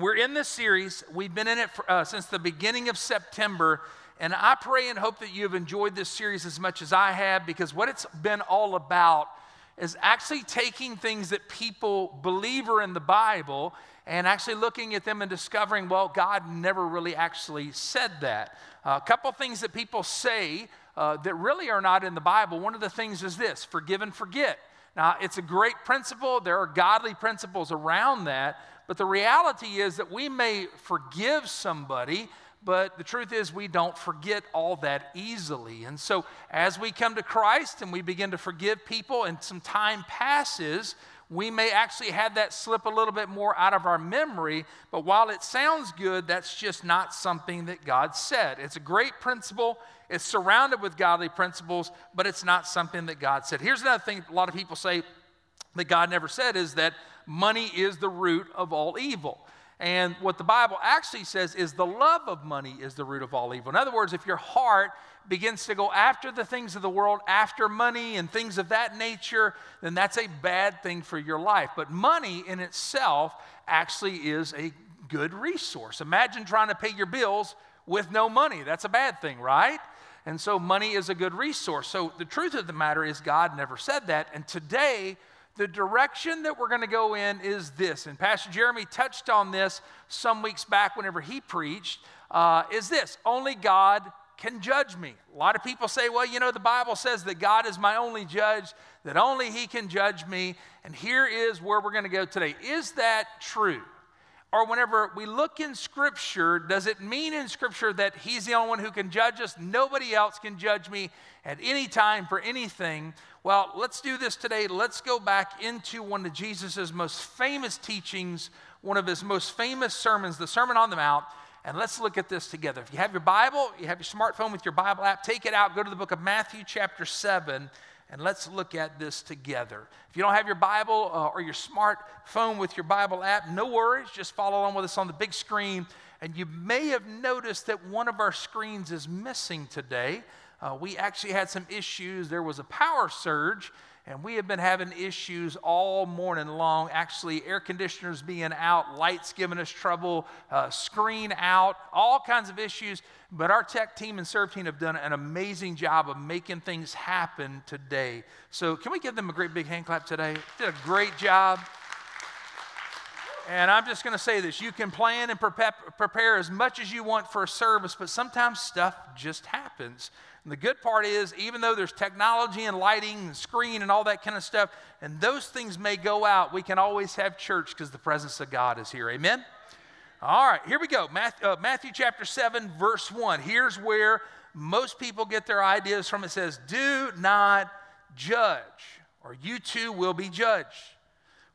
We're in this series. We've been in it for, uh, since the beginning of September. And I pray and hope that you've enjoyed this series as much as I have because what it's been all about is actually taking things that people believe are in the Bible and actually looking at them and discovering, well, God never really actually said that. Uh, a couple things that people say uh, that really are not in the Bible. One of the things is this forgive and forget. Now, it's a great principle. There are godly principles around that. But the reality is that we may forgive somebody, but the truth is we don't forget all that easily. And so as we come to Christ and we begin to forgive people and some time passes, we may actually have that slip a little bit more out of our memory, but while it sounds good, that's just not something that God said. It's a great principle, it's surrounded with godly principles, but it's not something that God said. Here's another thing a lot of people say that God never said is that money is the root of all evil. And what the Bible actually says is the love of money is the root of all evil. In other words, if your heart begins to go after the things of the world, after money and things of that nature, then that's a bad thing for your life. But money in itself actually is a good resource. Imagine trying to pay your bills with no money. That's a bad thing, right? And so money is a good resource. So the truth of the matter is, God never said that. And today, the direction that we're going to go in is this. And Pastor Jeremy touched on this some weeks back whenever he preached. Uh, is this only God can judge me? A lot of people say, well, you know, the Bible says that God is my only judge, that only He can judge me. And here is where we're going to go today. Is that true? Or whenever we look in Scripture, does it mean in Scripture that He's the only one who can judge us? Nobody else can judge me at any time for anything. Well, let's do this today. Let's go back into one of Jesus' most famous teachings, one of his most famous sermons, the Sermon on the Mount, and let's look at this together. If you have your Bible, you have your smartphone with your Bible app, take it out, go to the book of Matthew, chapter 7, and let's look at this together. If you don't have your Bible uh, or your smartphone with your Bible app, no worries, just follow along with us on the big screen. And you may have noticed that one of our screens is missing today. Uh, we actually had some issues. There was a power surge, and we have been having issues all morning long. Actually, air conditioners being out, lights giving us trouble, uh, screen out, all kinds of issues. But our tech team and serve team have done an amazing job of making things happen today. So, can we give them a great big hand clap today? Did a great job. And I'm just going to say this you can plan and prepare as much as you want for a service, but sometimes stuff just happens. And the good part is, even though there's technology and lighting and screen and all that kind of stuff, and those things may go out, we can always have church because the presence of God is here. Amen? All right, here we go. Matthew, uh, Matthew chapter 7, verse 1. Here's where most people get their ideas from. It says, Do not judge, or you too will be judged.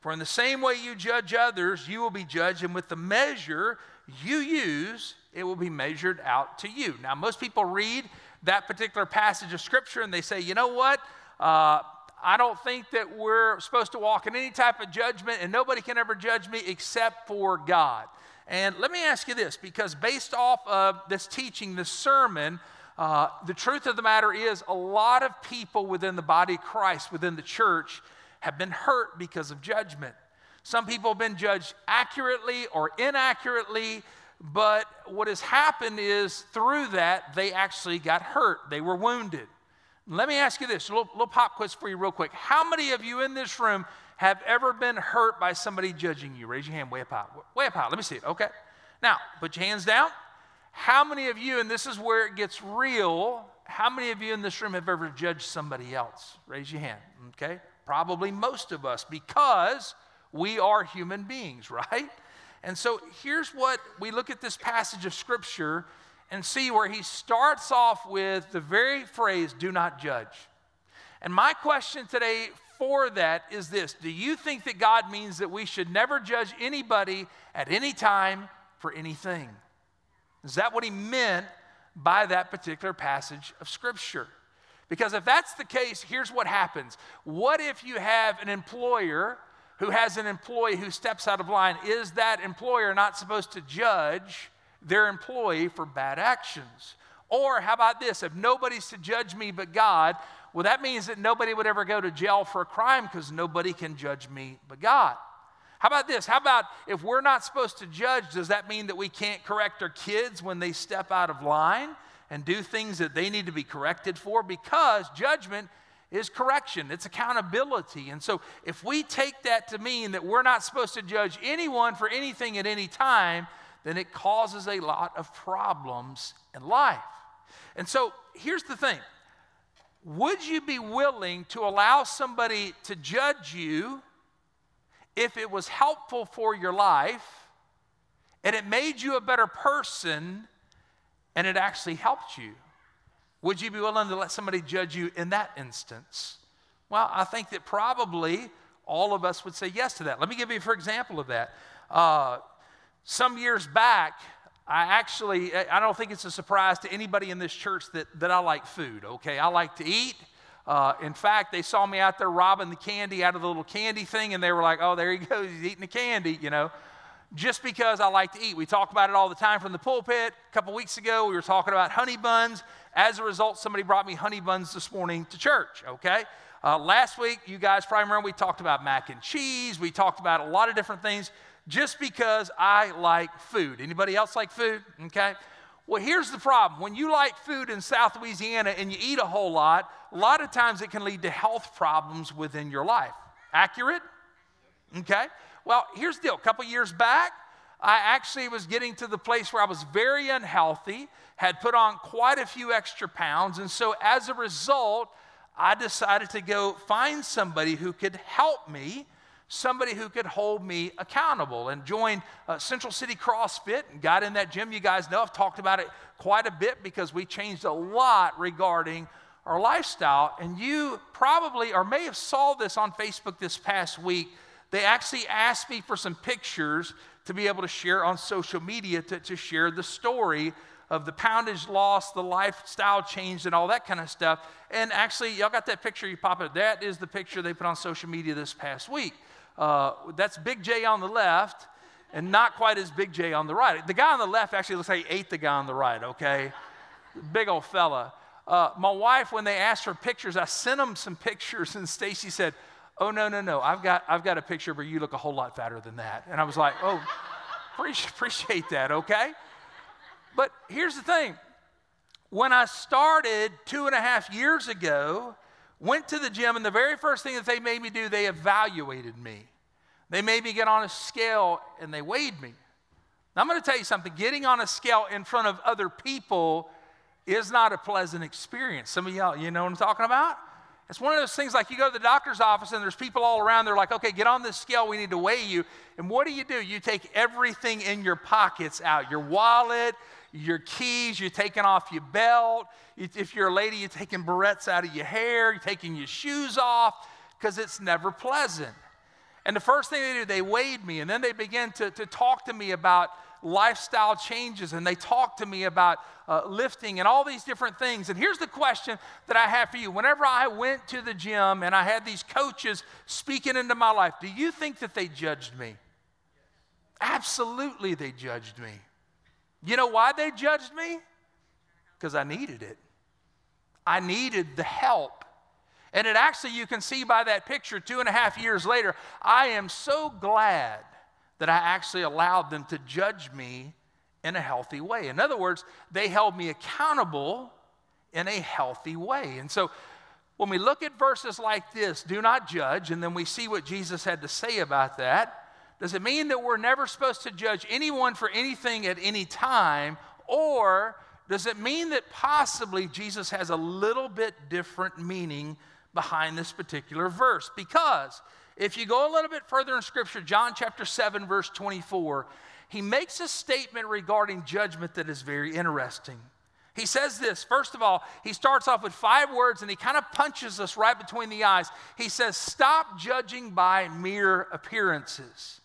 For in the same way you judge others, you will be judged, and with the measure you use, it will be measured out to you. Now, most people read that particular passage of Scripture and they say, you know what? Uh, I don't think that we're supposed to walk in any type of judgment, and nobody can ever judge me except for God. And let me ask you this because based off of this teaching, this sermon, uh, the truth of the matter is a lot of people within the body of Christ, within the church, have been hurt because of judgment. Some people have been judged accurately or inaccurately. But what has happened is through that, they actually got hurt. They were wounded. Let me ask you this a little, little pop quiz for you, real quick. How many of you in this room have ever been hurt by somebody judging you? Raise your hand way up high. Way up high. Let me see it. Okay. Now, put your hands down. How many of you, and this is where it gets real, how many of you in this room have ever judged somebody else? Raise your hand. Okay. Probably most of us because we are human beings, right? And so here's what we look at this passage of Scripture and see where he starts off with the very phrase, do not judge. And my question today for that is this Do you think that God means that we should never judge anybody at any time for anything? Is that what he meant by that particular passage of Scripture? Because if that's the case, here's what happens. What if you have an employer who has an employee who steps out of line, is that employer not supposed to judge their employee for bad actions? Or how about this? If nobody's to judge me but God, well, that means that nobody would ever go to jail for a crime because nobody can judge me but God. How about this? How about if we're not supposed to judge, does that mean that we can't correct our kids when they step out of line and do things that they need to be corrected for? Because judgment is correction, it's accountability. And so if we take that to mean that we're not supposed to judge anyone for anything at any time, then it causes a lot of problems in life. And so here's the thing Would you be willing to allow somebody to judge you if it was helpful for your life and it made you a better person and it actually helped you? Would you be willing to let somebody judge you in that instance? Well, I think that probably all of us would say yes to that. Let me give you, for example, of that. Uh, some years back, I actually, I don't think it's a surprise to anybody in this church that, that I like food, okay? I like to eat. Uh, in fact, they saw me out there robbing the candy out of the little candy thing, and they were like, oh, there he goes, he's eating the candy, you know, just because I like to eat. We talk about it all the time from the pulpit. A couple weeks ago, we were talking about honey buns. As a result, somebody brought me honey buns this morning to church, okay? Uh, last week, you guys probably remember we talked about mac and cheese. We talked about a lot of different things just because I like food. Anybody else like food? Okay. Well, here's the problem. When you like food in South Louisiana and you eat a whole lot, a lot of times it can lead to health problems within your life. Accurate? Okay. Well, here's the deal. A couple years back, I actually was getting to the place where I was very unhealthy, had put on quite a few extra pounds, and so as a result, I decided to go find somebody who could help me somebody who could hold me accountable and joined uh, Central City CrossFit and got in that gym. You guys know I've talked about it quite a bit because we changed a lot regarding our lifestyle. And you probably or may have saw this on Facebook this past week. They actually asked me for some pictures to be able to share on social media to, to share the story of the poundage loss, the lifestyle change, and all that kind of stuff. And actually, y'all got that picture you pop it. That is the picture they put on social media this past week. Uh, that's Big J on the left and not quite as Big J on the right. The guy on the left actually looks like he ate the guy on the right, okay? Big old fella. Uh, my wife, when they asked for pictures, I sent them some pictures, and Stacy said, "Oh no, no, no! I've got, I've got a picture where you look a whole lot fatter than that." And I was like, "Oh, appreciate that, okay?" But here's the thing: when I started two and a half years ago, went to the gym, and the very first thing that they made me do, they evaluated me. They made me get on a scale and they weighed me. Now, I'm going to tell you something getting on a scale in front of other people is not a pleasant experience. Some of y'all, you know what I'm talking about? It's one of those things like you go to the doctor's office and there's people all around. They're like, okay, get on this scale. We need to weigh you. And what do you do? You take everything in your pockets out your wallet, your keys, you're taking off your belt. If you're a lady, you're taking barrettes out of your hair, you're taking your shoes off because it's never pleasant. And the first thing they do, they weighed me, and then they began to, to talk to me about lifestyle changes, and they talked to me about uh, lifting and all these different things. And here's the question that I have for you. Whenever I went to the gym and I had these coaches speaking into my life, do you think that they judged me? Absolutely, they judged me. You know why they judged me? Because I needed it. I needed the help. And it actually, you can see by that picture, two and a half years later, I am so glad that I actually allowed them to judge me in a healthy way. In other words, they held me accountable in a healthy way. And so, when we look at verses like this, do not judge, and then we see what Jesus had to say about that, does it mean that we're never supposed to judge anyone for anything at any time? Or does it mean that possibly Jesus has a little bit different meaning behind this particular verse? Because if you go a little bit further in Scripture, John chapter 7, verse 24, he makes a statement regarding judgment that is very interesting. He says this, first of all, he starts off with five words and he kind of punches us right between the eyes. He says, Stop judging by mere appearances.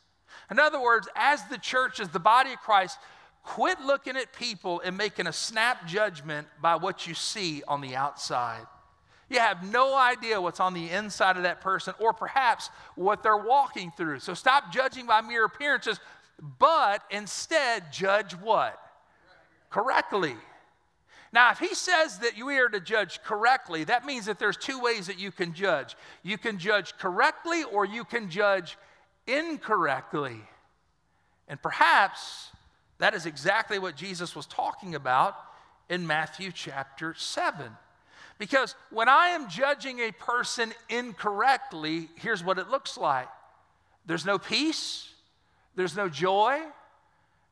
In other words, as the church, as the body of Christ, quit looking at people and making a snap judgment by what you see on the outside. You have no idea what's on the inside of that person or perhaps what they're walking through. So stop judging by mere appearances, but instead judge what? Correctly. Now, if he says that you are to judge correctly, that means that there's two ways that you can judge. You can judge correctly or you can judge incorrectly. And perhaps that is exactly what Jesus was talking about in Matthew chapter 7. Because when I am judging a person incorrectly, here's what it looks like there's no peace, there's no joy,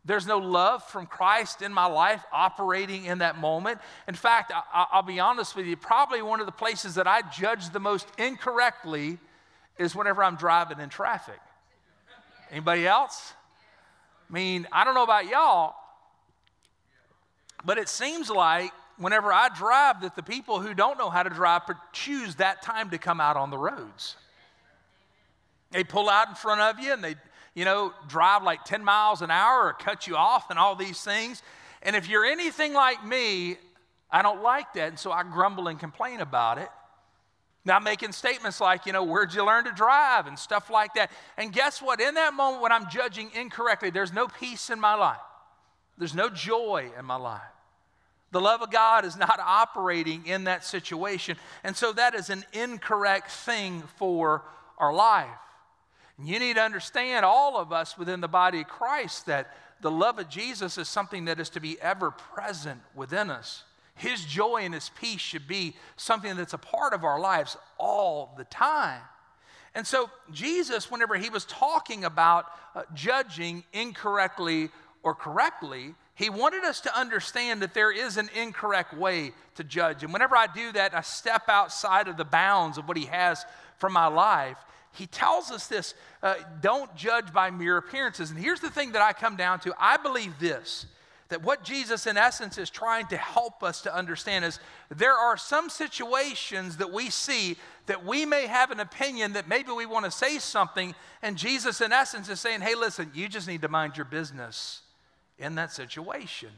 there's no love from Christ in my life operating in that moment. In fact, I, will be honest with you, probably one of the places that I judge the most incorrectly is whenever I'm driving in traffic. Anybody else? I mean, I don't know about y'all, but it seems like whenever I drive that the people who don't know how to drive choose that time to come out on the roads. They pull out in front of you and they you know, drive like 10 miles an hour or cut you off and all these things. And if you're anything like me, I don't like that. And so I grumble and complain about it. Now, making statements like, you know, where'd you learn to drive and stuff like that. And guess what? In that moment when I'm judging incorrectly, there's no peace in my life, there's no joy in my life. The love of God is not operating in that situation. And so that is an incorrect thing for our life. And You need to understand, all of us within the body of Christ, that the love of Jesus is something that is to be ever present within us. His joy and His peace should be something that's a part of our lives all the time. And so, Jesus, whenever He was talking about uh, judging incorrectly or correctly, He wanted us to understand that there is an incorrect way to judge. And whenever I do that, I step outside of the bounds of what He has for my life he tells us this uh, don't judge by mere appearances. And here's the thing that I come down to I believe this that what Jesus, in essence, is trying to help us to understand is there are some situations that we see that we may have an opinion that maybe we want to say something, and Jesus, in essence, is saying, hey, listen, you just need to mind your business in that situation.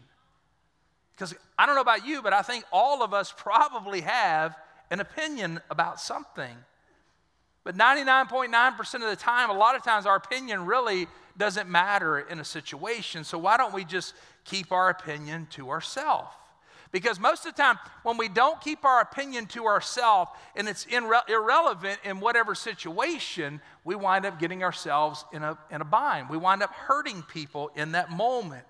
Because I don't know about you, but I think all of us probably have an opinion about something. But 99.9% of the time, a lot of times our opinion really doesn't matter in a situation. So why don't we just keep our opinion to ourselves? Because most of the time, when we don't keep our opinion to ourselves and it's irre- irrelevant in whatever situation, we wind up getting ourselves in a, in a bind. We wind up hurting people in that moment.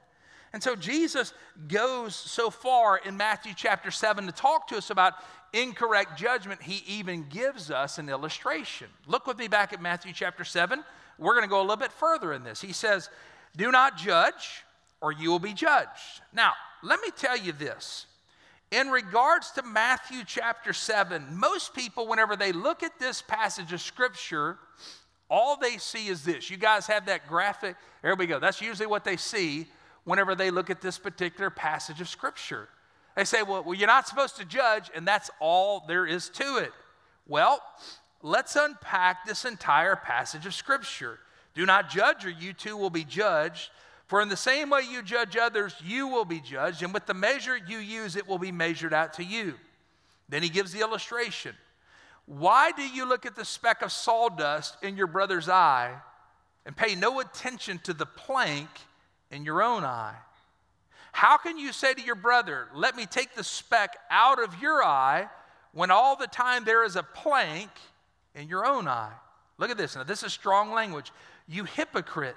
And so Jesus goes so far in Matthew chapter 7 to talk to us about incorrect judgment, he even gives us an illustration. Look with me back at Matthew chapter 7. We're going to go a little bit further in this. He says, Do not judge, or you will be judged. Now, let me tell you this. In regards to Matthew chapter 7, most people, whenever they look at this passage of scripture, all they see is this. You guys have that graphic? There we go. That's usually what they see whenever they look at this particular passage of scripture. They say, well, well, you're not supposed to judge, and that's all there is to it. Well, let's unpack this entire passage of Scripture. Do not judge, or you too will be judged. For in the same way you judge others, you will be judged, and with the measure you use, it will be measured out to you. Then he gives the illustration. Why do you look at the speck of sawdust in your brother's eye and pay no attention to the plank in your own eye? How can you say to your brother, Let me take the speck out of your eye, when all the time there is a plank in your own eye? Look at this. Now, this is strong language. You hypocrite.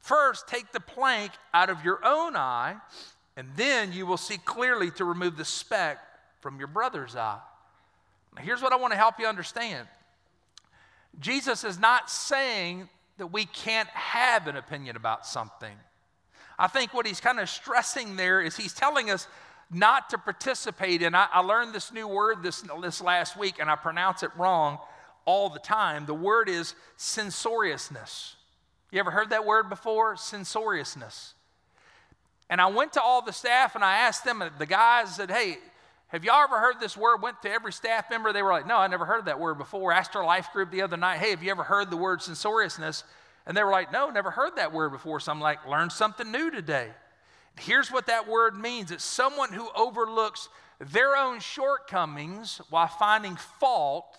First, take the plank out of your own eye, and then you will see clearly to remove the speck from your brother's eye. Now, here's what I want to help you understand Jesus is not saying that we can't have an opinion about something. I think what he's kind of stressing there is he's telling us not to participate in. I, I learned this new word this, this last week, and I pronounce it wrong all the time. The word is censoriousness. You ever heard that word before? Censoriousness. And I went to all the staff and I asked them, the guys said, Hey, have y'all ever heard this word? Went to every staff member. They were like, No, I never heard that word before. Asked our life group the other night, Hey, have you ever heard the word censoriousness? And they were like, no, never heard that word before. So I'm like, learn something new today. Here's what that word means it's someone who overlooks their own shortcomings while finding fault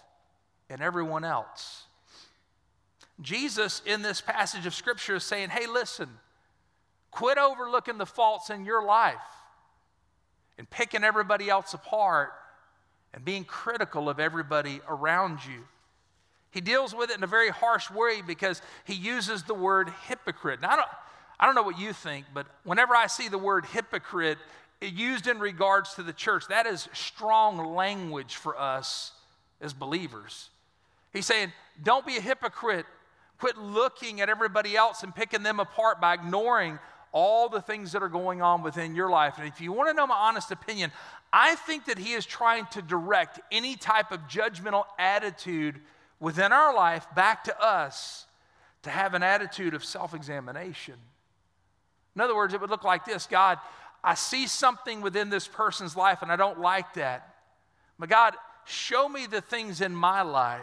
in everyone else. Jesus, in this passage of Scripture, is saying, hey, listen, quit overlooking the faults in your life and picking everybody else apart and being critical of everybody around you. He deals with it in a very harsh way because he uses the word hypocrite. Now, I don't, I don't know what you think, but whenever I see the word hypocrite used in regards to the church, that is strong language for us as believers. He's saying, don't be a hypocrite. Quit looking at everybody else and picking them apart by ignoring all the things that are going on within your life. And if you want to know my honest opinion, I think that he is trying to direct any type of judgmental attitude within our life back to us to have an attitude of self examination. In other words, it would look like this God, I see something within this person's life and I don't like that. But God, show me the things in my life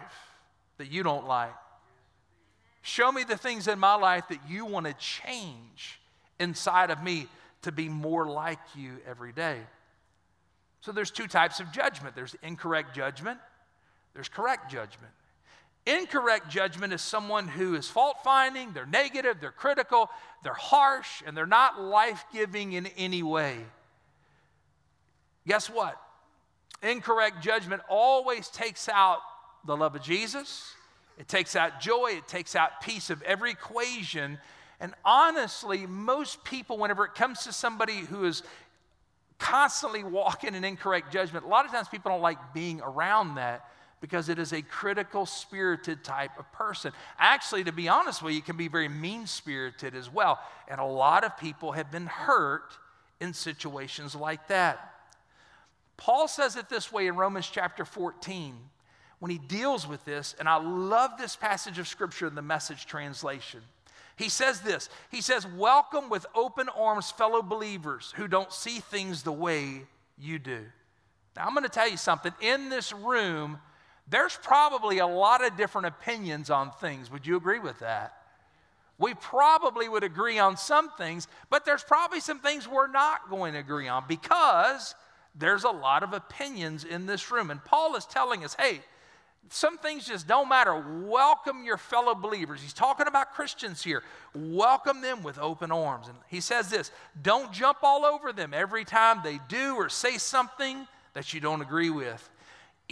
that you don't like. Show me the things in my life that you want to change inside of me to be more like you every day. So there's two types of judgment there's incorrect judgment, there's correct judgment. Incorrect judgment is someone who is fault finding, they're negative, they're critical, they're harsh, and they're not life giving in any way. Guess what? Incorrect judgment always takes out the love of Jesus, it takes out joy, it takes out peace of every equation. And honestly, most people, whenever it comes to somebody who is constantly walking in incorrect judgment, a lot of times people don't like being around that because it is a critical spirited type of person. Actually, to be honest with you, it can be very mean spirited as well. And a lot of people have been hurt in situations like that. Paul says it this way in Romans chapter 14 when he deals with this, and I love this passage of scripture in the message translation. He says this He says, Welcome with open arms, fellow believers who don't see things the way you do. Now, I'm going to tell you something. In this room, there's probably a lot of different opinions on things. Would you agree with that? We probably would agree on some things, but there's probably some things we're not going to agree on because there's a lot of opinions in this room. And Paul is telling us hey, some things just don't matter. Welcome your fellow believers. He's talking about Christians here. Welcome them with open arms. And he says this don't jump all over them every time they do or say something that you don't agree with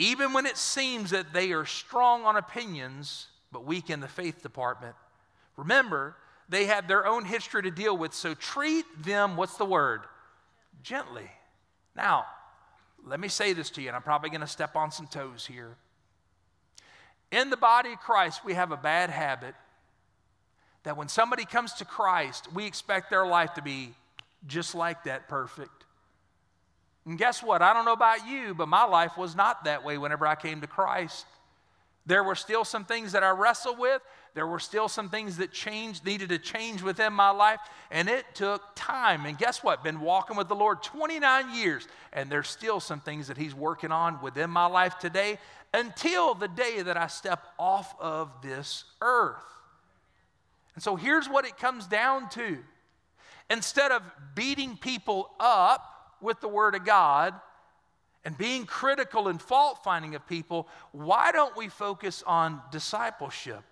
even when it seems that they are strong on opinions but weak in the faith department. Remember, they have their own history to deal with, so treat them, what's the word? Gently. Now, let me say this to you, and I'm probably going to step on some toes here. In the body of Christ, we have a bad habit that when somebody comes to Christ, we expect their life to be just like that perfect. And guess what? I don't know about you, but my life was not that way whenever I came to Christ. There were still some things that I wrestled with. There were still some things that changed, needed to change within my life, and it took time. And guess what? Been walking with the Lord 29 years, and there's still some things that He's working on within my life today until the day that I step off of this earth. And so here's what it comes down to instead of beating people up, with the Word of God and being critical and fault finding of people, why don't we focus on discipleship?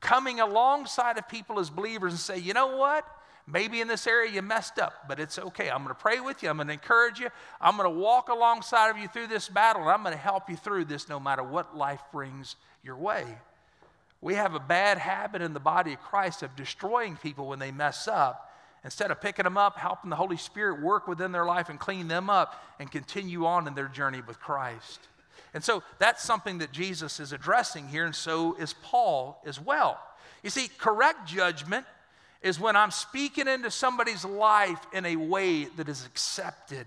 Coming alongside of people as believers and say, you know what? Maybe in this area you messed up, but it's okay. I'm going to pray with you. I'm going to encourage you. I'm going to walk alongside of you through this battle, and I'm going to help you through this no matter what life brings your way. We have a bad habit in the body of Christ of destroying people when they mess up Instead of picking them up, helping the Holy Spirit work within their life and clean them up and continue on in their journey with Christ. And so that's something that Jesus is addressing here, and so is Paul as well. You see, correct judgment is when I'm speaking into somebody's life in a way that is accepted.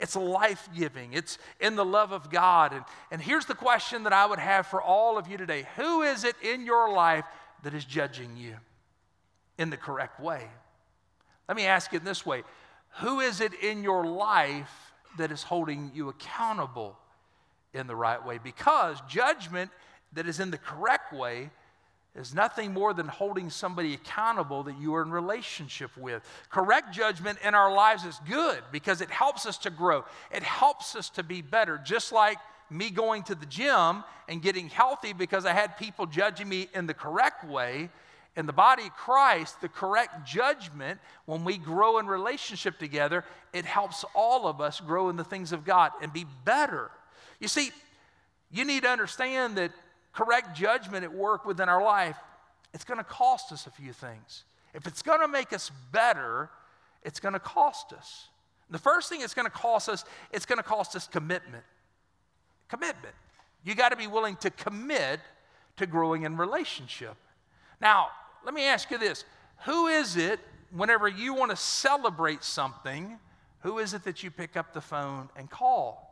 It's life giving, it's in the love of God. And, and here's the question that I would have for all of you today Who is it in your life that is judging you in the correct way? Let me ask it this way Who is it in your life that is holding you accountable in the right way? Because judgment that is in the correct way is nothing more than holding somebody accountable that you are in relationship with. Correct judgment in our lives is good because it helps us to grow. It helps us to be better. Just like me going to the gym and getting healthy because I had people judging me in the correct way in the body of Christ, the correct judgment, when we grow in relationship together, it helps all of us grow in the things of God and be better. You see, you need to understand that correct judgment at work within our life, it's going to cost us a few things. If it's going to make us better, it's going to cost us. The first thing it's going to cost us, it's going to cost us commitment. Commitment. You got to be willing to commit to growing in relationship. Now, let me ask you this who is it, whenever you want to celebrate something, who is it that you pick up the phone and call?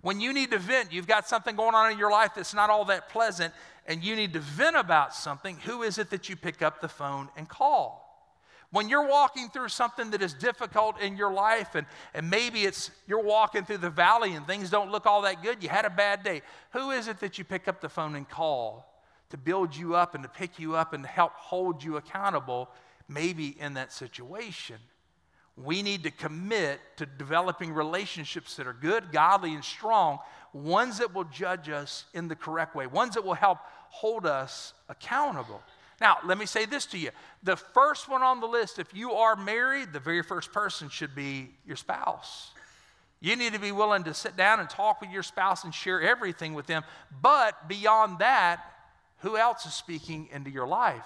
When you need to vent, you've got something going on in your life that's not all that pleasant, and you need to vent about something, who is it that you pick up the phone and call? When you're walking through something that is difficult in your life, and, and maybe it's you're walking through the valley and things don't look all that good, you had a bad day, who is it that you pick up the phone and call to build you up and to pick you up and to help hold you accountable, maybe in that situation? We need to commit to developing relationships that are good, godly, and strong, ones that will judge us in the correct way, ones that will help hold us accountable. Now, let me say this to you. The first one on the list, if you are married, the very first person should be your spouse. You need to be willing to sit down and talk with your spouse and share everything with them. But beyond that, who else is speaking into your life?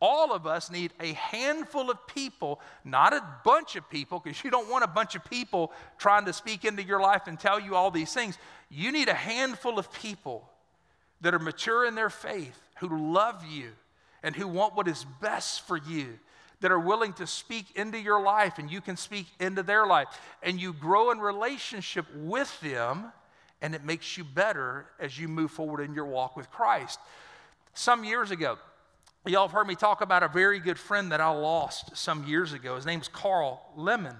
All of us need a handful of people, not a bunch of people, because you don't want a bunch of people trying to speak into your life and tell you all these things. You need a handful of people that are mature in their faith, who love you, and who want what is best for you, that are willing to speak into your life and you can speak into their life. And you grow in relationship with them, and it makes you better as you move forward in your walk with Christ. Some years ago, y'all have heard me talk about a very good friend that I lost some years ago. His name was Carl Lemon.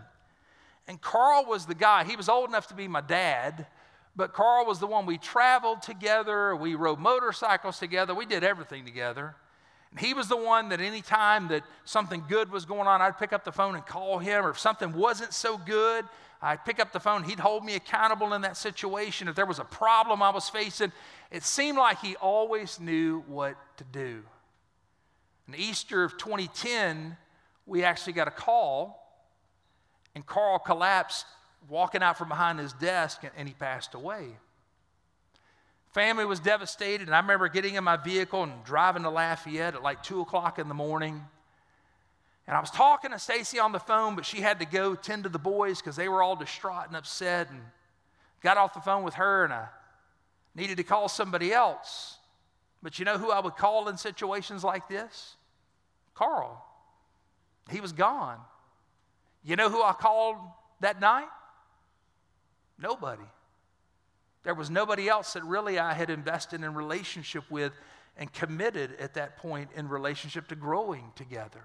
And Carl was the guy, he was old enough to be my dad, but Carl was the one we traveled together, we rode motorcycles together, we did everything together. And he was the one that any time that something good was going on, I'd pick up the phone and call him. Or if something wasn't so good, I'd pick up the phone. He'd hold me accountable in that situation. If there was a problem I was facing, it seemed like he always knew what to do. In Easter of 2010, we actually got a call, and Carl collapsed walking out from behind his desk, and he passed away. Family was devastated, and I remember getting in my vehicle and driving to Lafayette at like 2 o'clock in the morning. And I was talking to Stacy on the phone, but she had to go tend to the boys because they were all distraught and upset. And got off the phone with her, and I needed to call somebody else. But you know who I would call in situations like this? Carl. He was gone. You know who I called that night? Nobody. There was nobody else that really I had invested in relationship with and committed at that point in relationship to growing together.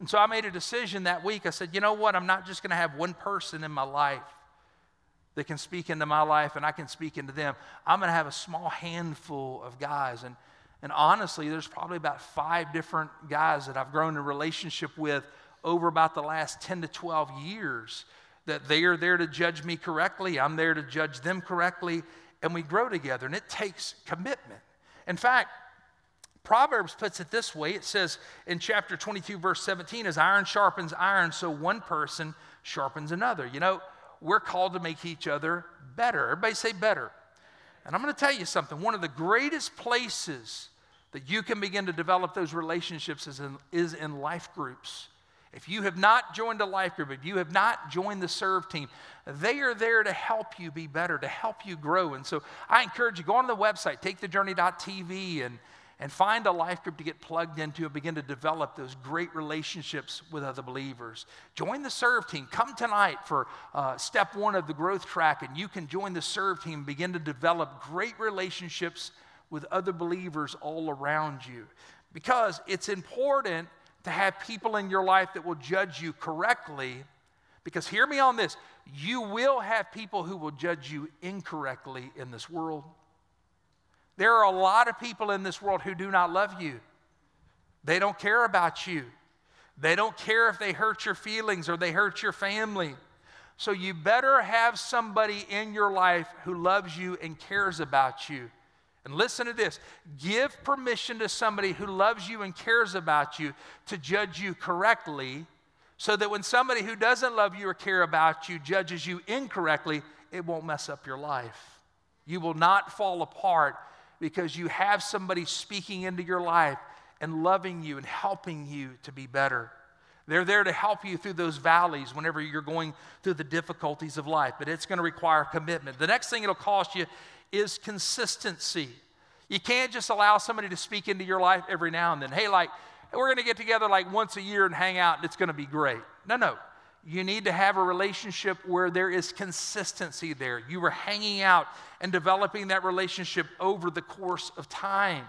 And so I made a decision that week. I said, you know what? I'm not just going to have one person in my life that can speak into my life and I can speak into them. I'm going to have a small handful of guys. And, and honestly, there's probably about five different guys that I've grown a relationship with over about the last 10 to 12 years that they are there to judge me correctly, I'm there to judge them correctly, and we grow together. And it takes commitment. In fact, Proverbs puts it this way it says in chapter 22, verse 17, as iron sharpens iron, so one person sharpens another. You know, we're called to make each other better. Everybody say better. And I'm going to tell you something. One of the greatest places that you can begin to develop those relationships is in, is in life groups. If you have not joined a life group, if you have not joined the serve team, they are there to help you be better, to help you grow. And so I encourage you, go on the website, takethejourney.tv, and, and find a life group to get plugged into and begin to develop those great relationships with other believers. Join the serve team. Come tonight for uh, step one of the growth track, and you can join the serve team and begin to develop great relationships with other believers all around you. Because it's important to have people in your life that will judge you correctly. Because hear me on this you will have people who will judge you incorrectly in this world. There are a lot of people in this world who do not love you, they don't care about you. They don't care if they hurt your feelings or they hurt your family. So you better have somebody in your life who loves you and cares about you. And listen to this give permission to somebody who loves you and cares about you to judge you correctly, so that when somebody who doesn't love you or care about you judges you incorrectly, it won't mess up your life. You will not fall apart because you have somebody speaking into your life and loving you and helping you to be better. They're there to help you through those valleys whenever you're going through the difficulties of life, but it's going to require commitment. The next thing it'll cost you is consistency. You can't just allow somebody to speak into your life every now and then. Hey, like, we're going to get together like once a year and hang out and it's going to be great. No, no. You need to have a relationship where there is consistency there. You were hanging out and developing that relationship over the course of time.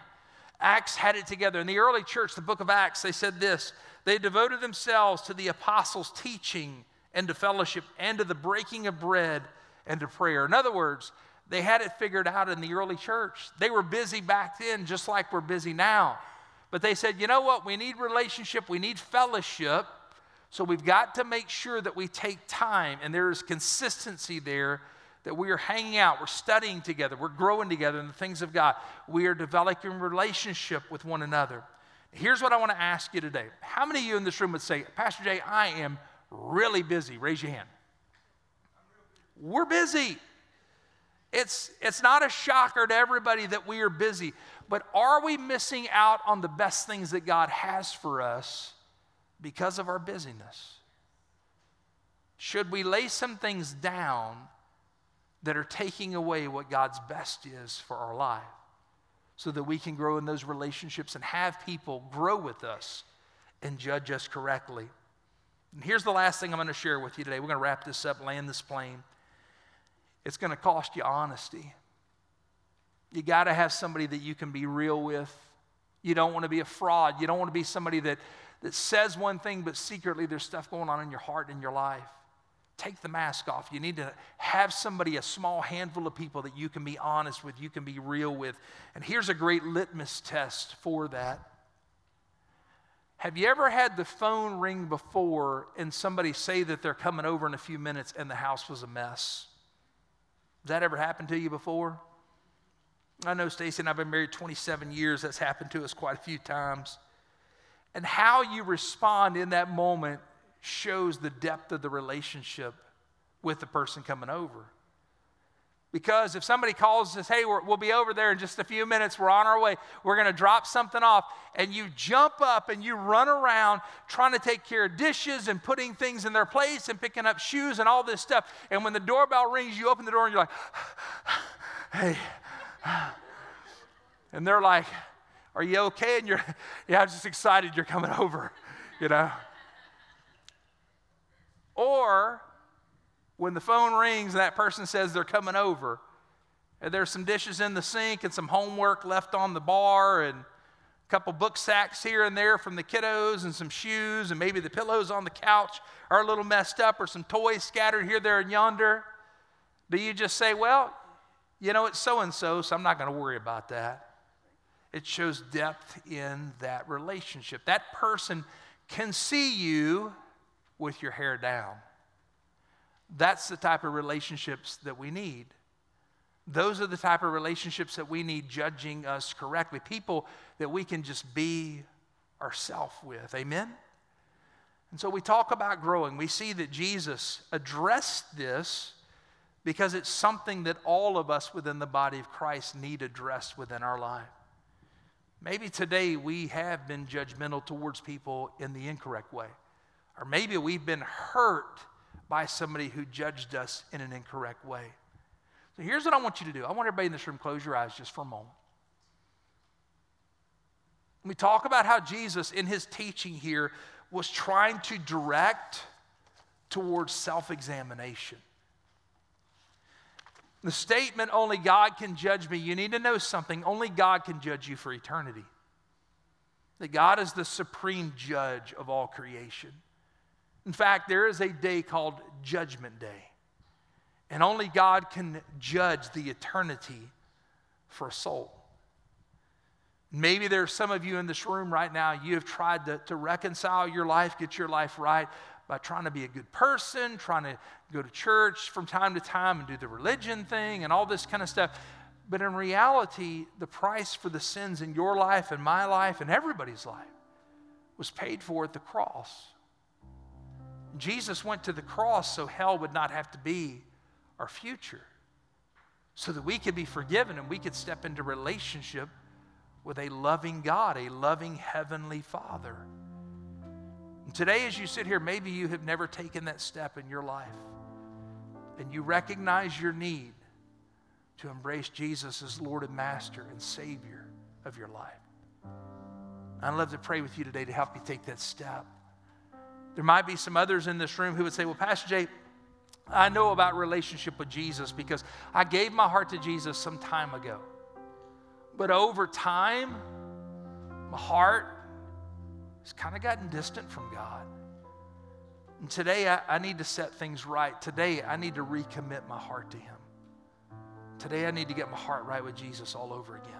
Acts had it together. In the early church, the book of Acts, they said this they devoted themselves to the apostles' teaching and to fellowship and to the breaking of bread and to prayer. In other words, they had it figured out in the early church. They were busy back then, just like we're busy now. But they said, you know what? We need relationship, we need fellowship. So we've got to make sure that we take time and there is consistency there that we are hanging out, we're studying together, we're growing together in the things of God. We are developing relationship with one another. Here's what I want to ask you today. How many of you in this room would say, Pastor Jay, I am really busy? Raise your hand. We're busy. It's, it's not a shocker to everybody that we are busy, but are we missing out on the best things that God has for us because of our busyness? Should we lay some things down that are taking away what God's best is for our life so that we can grow in those relationships and have people grow with us and judge us correctly? And here's the last thing I'm going to share with you today. We're going to wrap this up, land this plane. It's going to cost you honesty. You got to have somebody that you can be real with. You don't want to be a fraud. You don't want to be somebody that, that says one thing, but secretly there's stuff going on in your heart and your life. Take the mask off. You need to have somebody, a small handful of people that you can be honest with, you can be real with. And here's a great litmus test for that. Have you ever had the phone ring before and somebody say that they're coming over in a few minutes and the house was a mess? Has that ever happened to you before? I know Stacy and I've been married 27 years. That's happened to us quite a few times. And how you respond in that moment shows the depth of the relationship with the person coming over. Because if somebody calls says, hey, we will be over there in just a few minutes, we're on our way, we're to drop something off, and you jump up and you run around trying to take care of dishes and putting things in their place and picking up shoes and all this stuff. And when the doorbell rings, you open the door and you're like, hey. And they're like, are you okay? And you're, yeah, I'm just excited you're coming over, you know? Or when the phone rings and that person says they're coming over, and there's some dishes in the sink and some homework left on the bar and a couple book sacks here and there from the kiddos and some shoes and maybe the pillows on the couch are a little messed up or some toys scattered here, there, and yonder. Do you just say, well, you know, it's so and so, so I'm not going to worry about that? It shows depth in that relationship. That person can see you with your hair down. That's the type of relationships that we need. Those are the type of relationships that we need judging us correctly. People that we can just be ourselves with. Amen? And so we talk about growing. We see that Jesus addressed this because it's something that all of us within the body of Christ need addressed within our life. Maybe today we have been judgmental towards people in the incorrect way. Or maybe we've been hurt by somebody who judged us in an incorrect way. So here's what I want you to do I want everybody in this room close your eyes just for a moment. We talk about how Jesus, in his teaching here, was trying to direct towards self examination. The statement, only God can judge me, you need to know something. Only God can judge you for eternity. That God is the supreme judge of all creation. In fact, there is a day called Judgment Day, and only God can judge the eternity for a soul. Maybe there's some of you in this room right now, you have tried to, to reconcile your life, get your life right by trying to be a good person, trying to go to church from time to time and do the religion thing and all this kind of stuff. But in reality, the price for the sins in your life and my life and everybody's life was paid for at the cross. Jesus went to the cross so hell would not have to be our future. so that we could be forgiven and we could step into relationship with a loving God, a loving Heavenly Father. And today, as you sit here, maybe you have never taken that step in your life and you recognize your need to embrace Jesus as Lord and Master and Savior of your life. I'd love to pray with you today to help you take that step. There might be some others in this room who would say, Well, Pastor Jay, I know about relationship with Jesus because I gave my heart to Jesus some time ago. But over time, my heart has kind of gotten distant from God. And today I, I, need to set things right. Today I need to recommit my heart to Him. Today I need to get my heart right with Jesus all over again.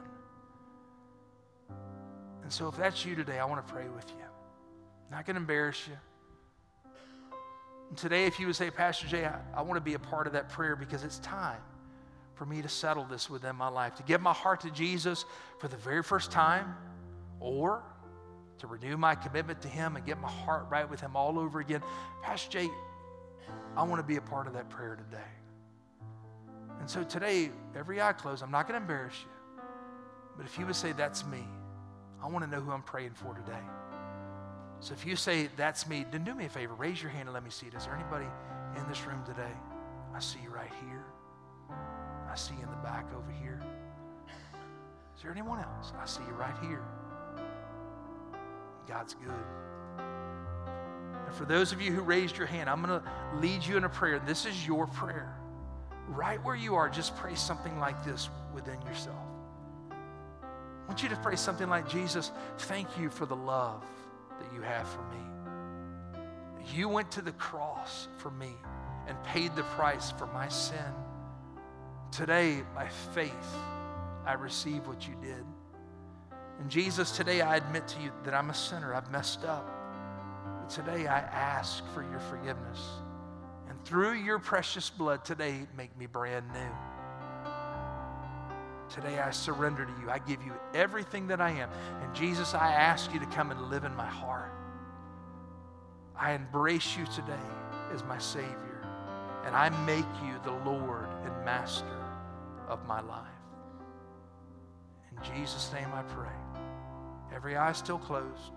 And so if that's you today, I want to pray with you. I'm not going to embarrass you. And today, if you would say, Pastor Jay, I, I want to be a part of that prayer because it's time for me to settle this within my life, to give my heart to Jesus for the very first time, or to renew my commitment to Him and get my heart right with Him all over again. Pastor Jay, I want to be a part of that prayer today. And so today, every eye closed, I'm not going to embarrass you. But if you would say, That's me, I want to know who I'm praying for today. So if you say, That's me, then do me a favor. Raise your hand and let me see it. Is there anybody in this room today? I see you right here. I see you in the back over here. Is there anyone else? I see you right here. God's good. And for those of you who raised your hand, I'm going to lead you in a prayer. This is your prayer. Right where you are, just pray something like this within yourself. I want you to pray something like Jesus, thank you for the love that you have for me. You went to the cross for me and paid the price for my sin. Today, by faith, I receive what you did. And Jesus, today I admit to you that I'm a sinner. I've messed up. But today I ask for your forgiveness. And through your precious blood, today make me brand new. Today I surrender to you. I give you everything that I am. And Jesus, I ask you to come and live in my heart. I embrace you today as my Savior. And I make you the Lord and Master of my life. In Jesus' name I pray. Every eye still closed.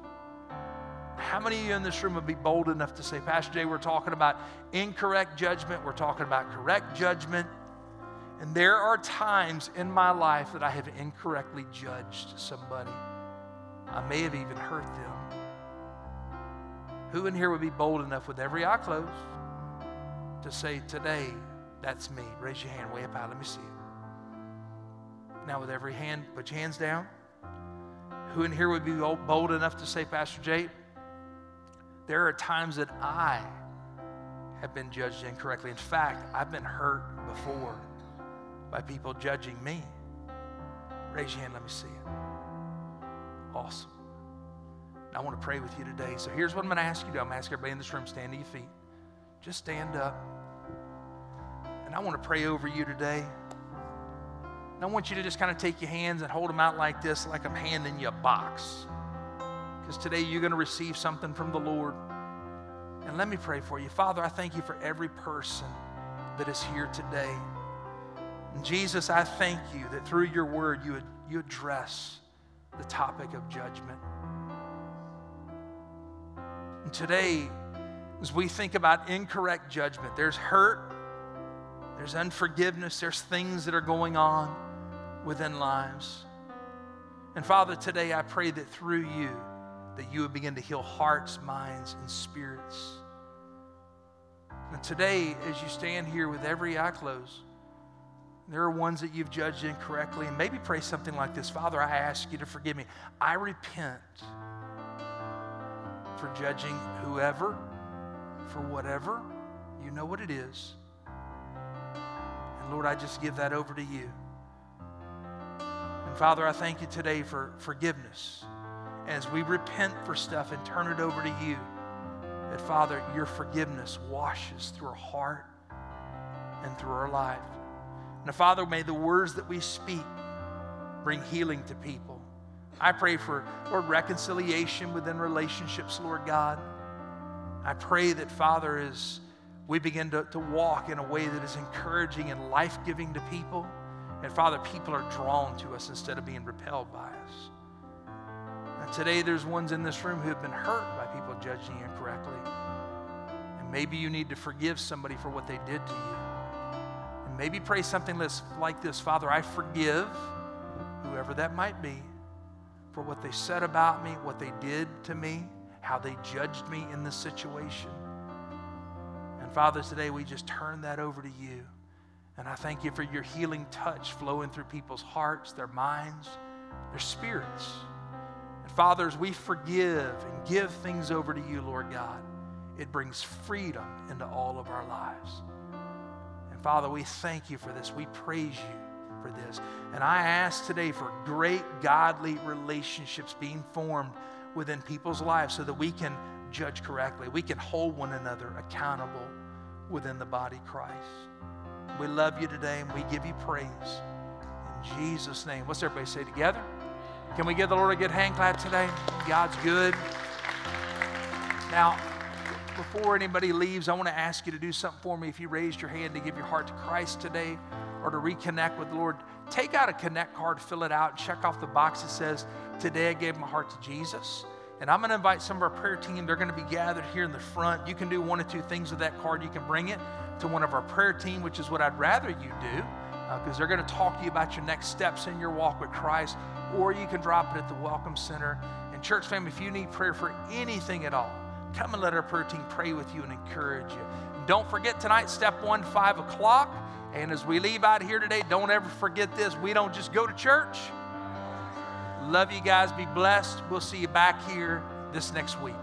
How many of you in this room would be bold enough to say, Pastor Jay, we're talking about incorrect judgment, we're talking about correct judgment. And there are times in my life that I have incorrectly judged somebody. I may have even hurt them. Who in here would be bold enough with every eye closed to say, Today, that's me? Raise your hand way up high. Let me see it. Now, with every hand, put your hands down. Who in here would be bold enough to say, Pastor Jay, there are times that I have been judged incorrectly. In fact, I've been hurt before by people judging me. Raise your hand, let me see it. Awesome. I want to pray with you today. So here's what I'm going to ask you to do. I'm going to ask everybody in this room, stand to your feet. Just stand up. And I want to pray over you today. And I want you to just kind of take your hands and hold them out like this, like I'm handing you a box. Because today you're going to receive something from the Lord. And let me pray for you. Father, I thank you for every person that is here today. And Jesus, I thank you that through your word you, you address the topic of judgment. And today, as we think about incorrect judgment, there's hurt, there's unforgiveness, there's things that are going on within lives. And Father, today I pray that through you, that you would begin to heal hearts, minds, and spirits. And today, as you stand here with every eye closed, there are ones that you've judged incorrectly, and maybe pray something like this Father, I ask you to forgive me. I repent for judging whoever, for whatever. You know what it is. And Lord, I just give that over to you. And Father, I thank you today for forgiveness. As we repent for stuff and turn it over to you, that Father, your forgiveness washes through our heart and through our life. And Father, may the words that we speak bring healing to people. I pray for, Lord, reconciliation within relationships, Lord God. I pray that, Father, as we begin to, to walk in a way that is encouraging and life giving to people, And Father, people are drawn to us instead of being repelled by us. And today, there's ones in this room who have been hurt by people judging you incorrectly. And maybe you need to forgive somebody for what they did to you. And maybe pray something like this Father, I forgive whoever that might be for what they said about me, what they did to me, how they judged me in this situation. And Father, today we just turn that over to you. And I thank you for your healing touch flowing through people's hearts, their minds, their spirits. And Father, as we forgive and give things over to you, Lord God, it brings freedom into all of our lives. And Father, we thank you for this. We praise you for this. And I ask today for great godly relationships being formed within people's lives so that we can judge correctly. We can hold one another accountable within the body Christ. We love you today and we give you praise. In Jesus' name. What's everybody say together? Can we give the Lord a good hand clap today? God's good. Now, before anybody leaves, I want to ask you to do something for me. If you raised your hand to give your heart to Christ today or to reconnect with the Lord, take out a connect card, fill it out, and check off the box that says, Today I gave my heart to Jesus. And I'm going to invite some of our prayer team. They're going to be gathered here in the front. You can do one or two things with that card. You can bring it to one of our prayer team, which is what I'd rather you do, because uh, they're going to talk to you about your next steps in your walk with Christ. Or you can drop it at the Welcome Center. And, church family, if you need prayer for anything at all, come and let our prayer team pray with you and encourage you. And don't forget tonight, step one, 5 o'clock. And as we leave out here today, don't ever forget this. We don't just go to church. Love you guys. Be blessed. We'll see you back here this next week.